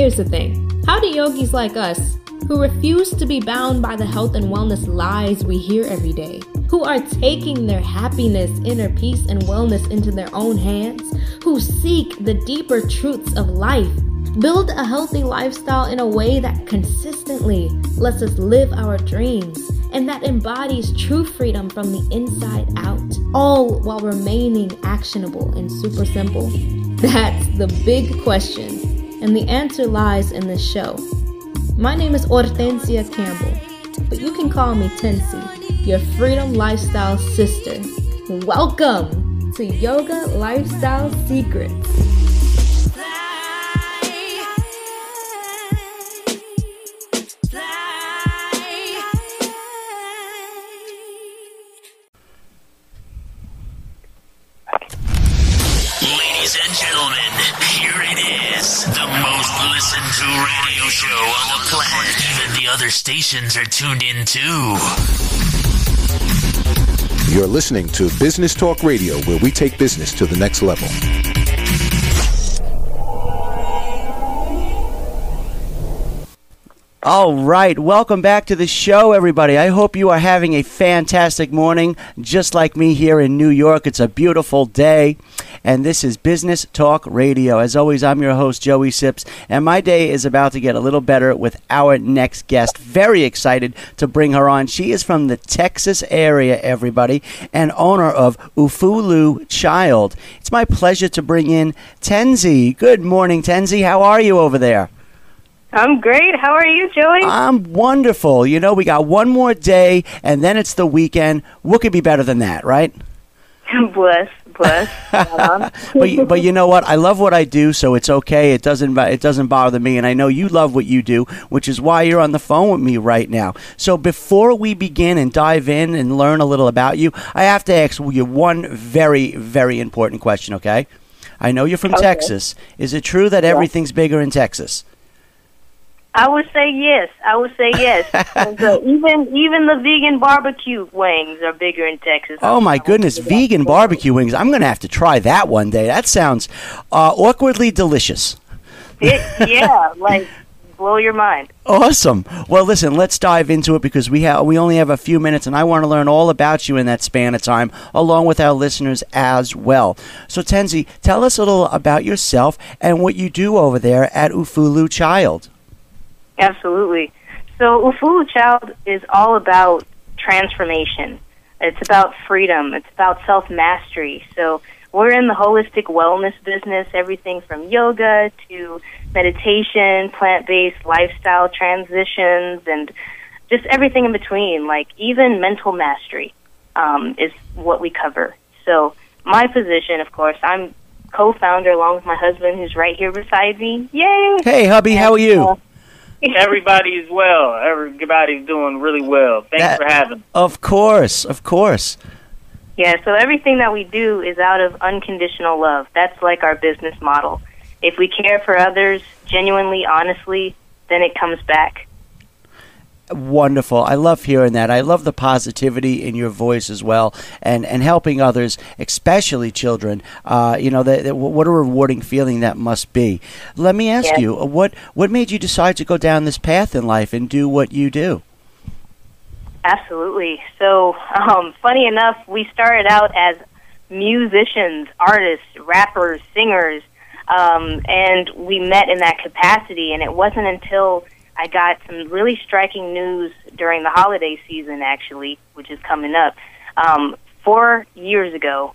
Here's the thing how do yogis like us, who refuse to be bound by the health and wellness lies we hear every day, who are taking their happiness, inner peace, and wellness into their own hands, who seek the deeper truths of life, build a healthy lifestyle in a way that consistently lets us live our dreams and that embodies true freedom from the inside out, all while remaining actionable and super simple? That's the big question, and the answer lies in this show. My name is Hortensia Campbell, but you can call me Tensi, your freedom lifestyle sister. Welcome to Yoga Lifestyle Secrets. Radio show on the planet. Even the other stations are tuned in too. You're listening to Business Talk Radio, where we take business to the next level. All right, welcome back to the show, everybody. I hope you are having a fantastic morning, just like me here in New York. It's a beautiful day, and this is Business Talk Radio. As always, I'm your host, Joey Sips, and my day is about to get a little better with our next guest. Very excited to bring her on. She is from the Texas area, everybody, and owner of Ufulu Child. It's my pleasure to bring in Tenzi. Good morning, Tenzi. How are you over there? I'm great. How are you, Joey? I'm wonderful. You know, we got one more day, and then it's the weekend. What could be better than that, right? bless, bless. but you, but you know what? I love what I do, so it's okay. It doesn't it doesn't bother me, and I know you love what you do, which is why you're on the phone with me right now. So before we begin and dive in and learn a little about you, I have to ask you one very very important question. Okay? I know you're from okay. Texas. Is it true that yeah. everything's bigger in Texas? I would say yes. I would say yes. even even the vegan barbecue wings are bigger in Texas. Oh my goodness, vegan barbecue wings! I'm going to have to try that one day. That sounds uh, awkwardly delicious. It, yeah, like blow your mind. Awesome. Well, listen, let's dive into it because we have we only have a few minutes, and I want to learn all about you in that span of time, along with our listeners as well. So, Tenzi, tell us a little about yourself and what you do over there at Ufulu Child. Absolutely. So Ufulu Child is all about transformation. It's about freedom. It's about self mastery. So we're in the holistic wellness business, everything from yoga to meditation, plant based lifestyle transitions, and just everything in between. Like even mental mastery um, is what we cover. So my position, of course, I'm co-founder along with my husband, who's right here beside me. Yay! Hey, hubby, and, how are you? Uh, Everybody's well. Everybody's doing really well. Thanks that, for having. Of course, of course. Yeah, so everything that we do is out of unconditional love. That's like our business model. If we care for others genuinely, honestly, then it comes back. Wonderful. I love hearing that. I love the positivity in your voice as well, and, and helping others, especially children. Uh, you know, the, the, what a rewarding feeling that must be. Let me ask yes. you, what what made you decide to go down this path in life and do what you do? Absolutely. So, um, funny enough, we started out as musicians, artists, rappers, singers, um, and we met in that capacity. And it wasn't until I got some really striking news during the holiday season, actually, which is coming up. Um, four years ago,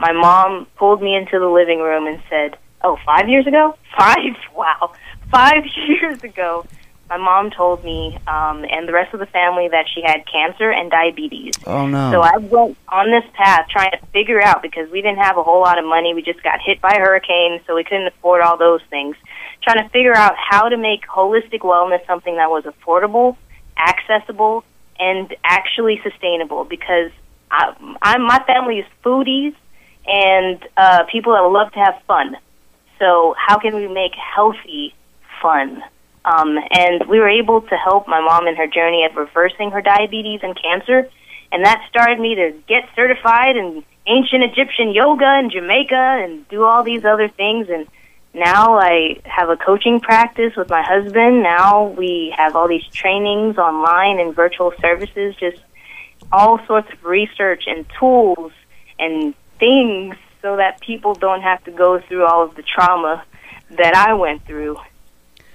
my mom pulled me into the living room and said, Oh, five years ago? Five? Wow. Five years ago, my mom told me um, and the rest of the family that she had cancer and diabetes. Oh, no. So I went on this path trying to figure out because we didn't have a whole lot of money. We just got hit by hurricanes, so we couldn't afford all those things trying to figure out how to make holistic wellness something that was affordable, accessible, and actually sustainable. Because I, I'm my family is foodies and uh, people that love to have fun. So how can we make healthy fun? Um, and we were able to help my mom in her journey of reversing her diabetes and cancer, and that started me to get certified in ancient Egyptian yoga in Jamaica and do all these other things and now I have a coaching practice with my husband. Now we have all these trainings online and virtual services, just all sorts of research and tools and things so that people don't have to go through all of the trauma that I went through.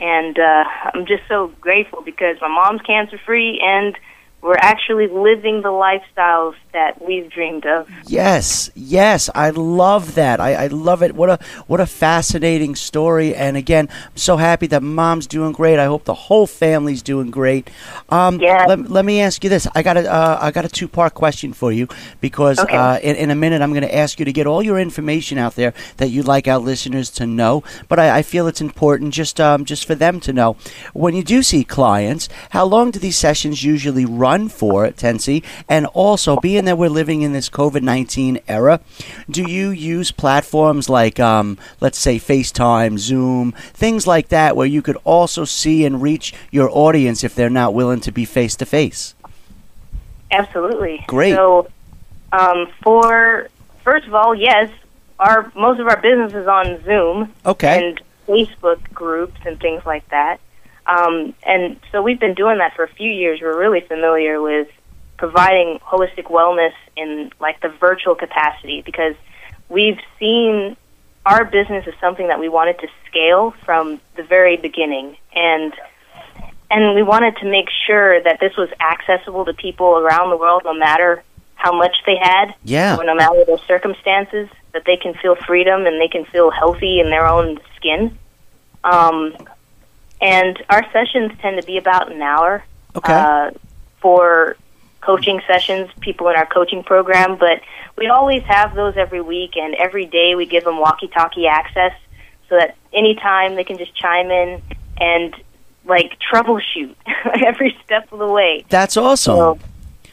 And uh, I'm just so grateful because my mom's cancer free and we're actually living the lifestyles that we've dreamed of. Yes, yes, I love that. I, I love it. What a what a fascinating story. And again, I'm so happy that mom's doing great. I hope the whole family's doing great. Um, Yes. let, let me ask you this. I got a uh, I got a two part question for you because Okay. uh, in, in a minute I'm going to ask you to get all your information out there that you'd like our listeners to know. But I, I feel it's important just um, just for them to know when you do see clients, how long do these sessions usually run for, Tensi? And also, being that we're living in this COVID nineteen era, do you use platforms like um, let's say FaceTime, Zoom, things like that, where you could also see and reach your audience if they're not willing to be face to face? Absolutely. Great. So, um, for first of all, yes, our most of our business is on Zoom Okay. and Facebook groups and things like that. Um, and so we've been doing that for a few years. We're really familiar with providing holistic wellness in like the virtual capacity because we've seen our business is something that we wanted to scale from the very beginning and and we wanted to make sure that this was accessible to people around the world no matter how much they had Yeah. or no matter their circumstances that they can feel freedom and they can feel healthy in their own skin um, and our sessions tend to be about an hour Okay. uh, for coaching sessions, people in our coaching program, but we always have those every week, and every day we give them walkie-talkie access so that anytime they can just chime in and like troubleshoot every step of the way. That's awesome. So,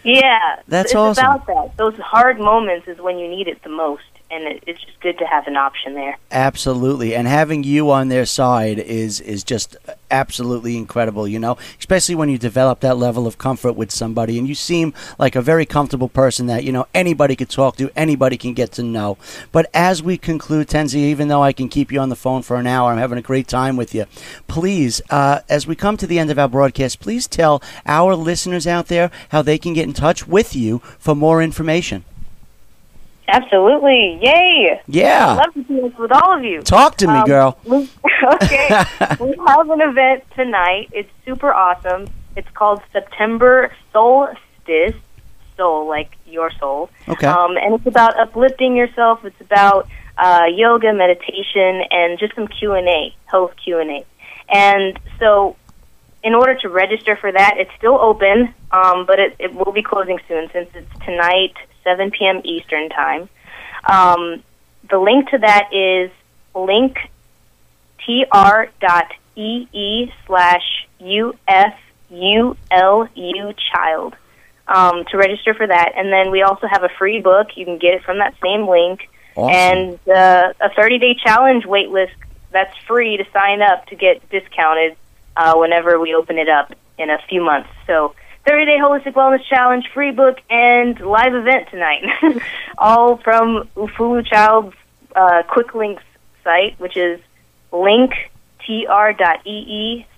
yeah, That's it's awesome. about that. Those hard moments is when you need it the most, and it's just good to have an option there. Absolutely, and having you on their side is is just absolutely incredible. You know, especially when you develop that level of comfort with somebody, and you seem like a very comfortable person that you know anybody could talk to, anybody can get to know. But as we conclude, Tenzi, even though I can keep you on the phone for an hour, I'm having a great time with you. Please, uh, as we come to the end of our broadcast, please tell our listeners out there how they can get in touch with you for more information. Absolutely, yay! Yeah. I'd love to do this with all of you. Talk to me, Um, girl. we- okay. we have an event tonight. It's super awesome. It's called September Soulstice. Soul, like your soul. Okay. Um, and it's about uplifting yourself. It's about uh, yoga, meditation, and just some Q and A, health Q and A. And so, in order to register for that, it's still open, um, but it, it will be closing soon since it's tonight, 7 p.m. Eastern time. Um, the link to that is link tr.ee slash ufulu child um, to register for that. And then we also have a free book. You can get it from that same link. Awesome. And uh, a 30 day challenge wait list that's free to sign up to get discounted uh, whenever we open it up in a few months. So 30 day holistic wellness challenge, free book, and live event tonight. All from Ufulu Child's uh, quick links site, which is linktr.ee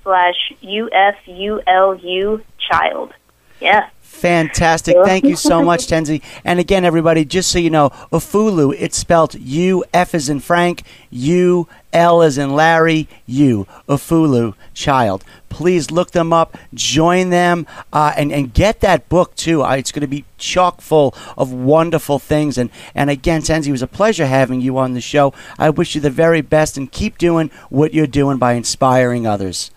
slash ufulu child. Yeah. Fantastic. Thank you so much, Tenzi. And again, everybody, just so you know, Ufulu, it's spelled U, F as in Frank, U, L as in Larry, U. Ufulu, child. Please look them up, join them, uh, and, and get that book too. Uh, it's going to be chock full of wonderful things. And, and again, Tenzi, it was a pleasure having you on the show. I wish you the very best and keep doing what you're doing by inspiring others.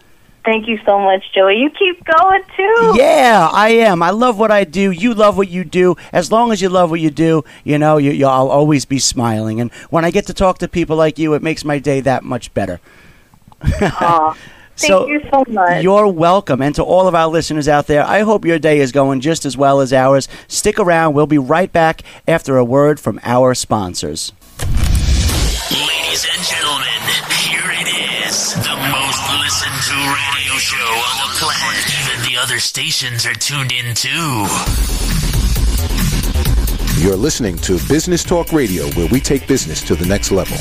Thank you so much, Joey. You keep going too. Yeah, I am. I love what I do. You love what you do. As long as you love what you do, you know, you, you, I'll always be smiling. And when I get to talk to people like you, it makes my day that much better. Aw, thank So, you so much. You're welcome. And to all of our listeners out there, I hope your day is going just as well as ours. Stick around. We'll be right back after a word from our sponsors. Ladies and gentlemen, here it the most listened to radio show on the planet. Even the other stations are tuned in too. You're listening to Business Talk Radio, where we take business to the next level.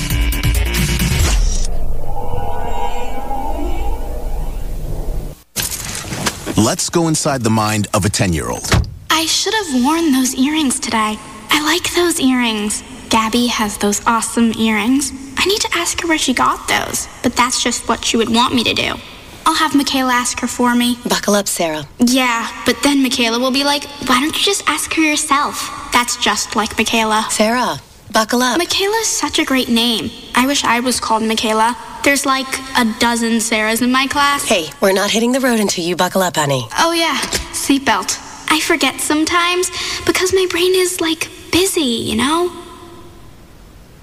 Let's go inside the mind of a 10 year old. I should have worn those earrings today. I like those earrings. Gabby has those awesome earrings. I need to ask her where she got those, but that's just what she would want me to do. I'll have Michaela ask her for me. Buckle up, Sarah. Yeah, but then Michaela will be like, why don't you just ask her yourself? That's just like Michaela. Sarah, buckle up. Michaela's such a great name. I wish I was called Michaela. There's like a dozen Sarahs in my class. Hey, we're not hitting the road until you buckle up, honey. Oh, yeah, seatbelt. I forget sometimes because my brain is like busy, you know?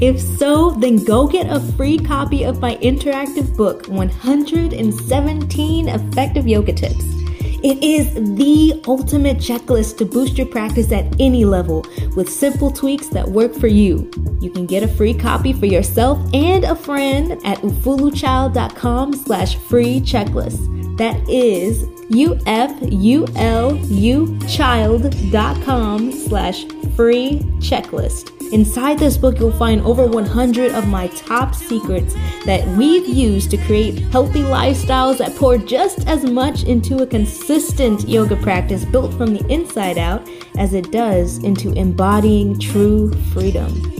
If so, then go get a free copy of my interactive book, 117 Effective Yoga Tips. It is the ultimate checklist to boost your practice at any level with simple tweaks that work for you. You can get a free copy for yourself and a friend at ufuluchild.com slash free checklist. That is U-F-U-L-U child.com slash free checklist. Inside this book, you'll find over 100 of my top secrets that we've used to create healthy lifestyles that pour just as much into a consistent yoga practice built from the inside out as it does into embodying true freedom.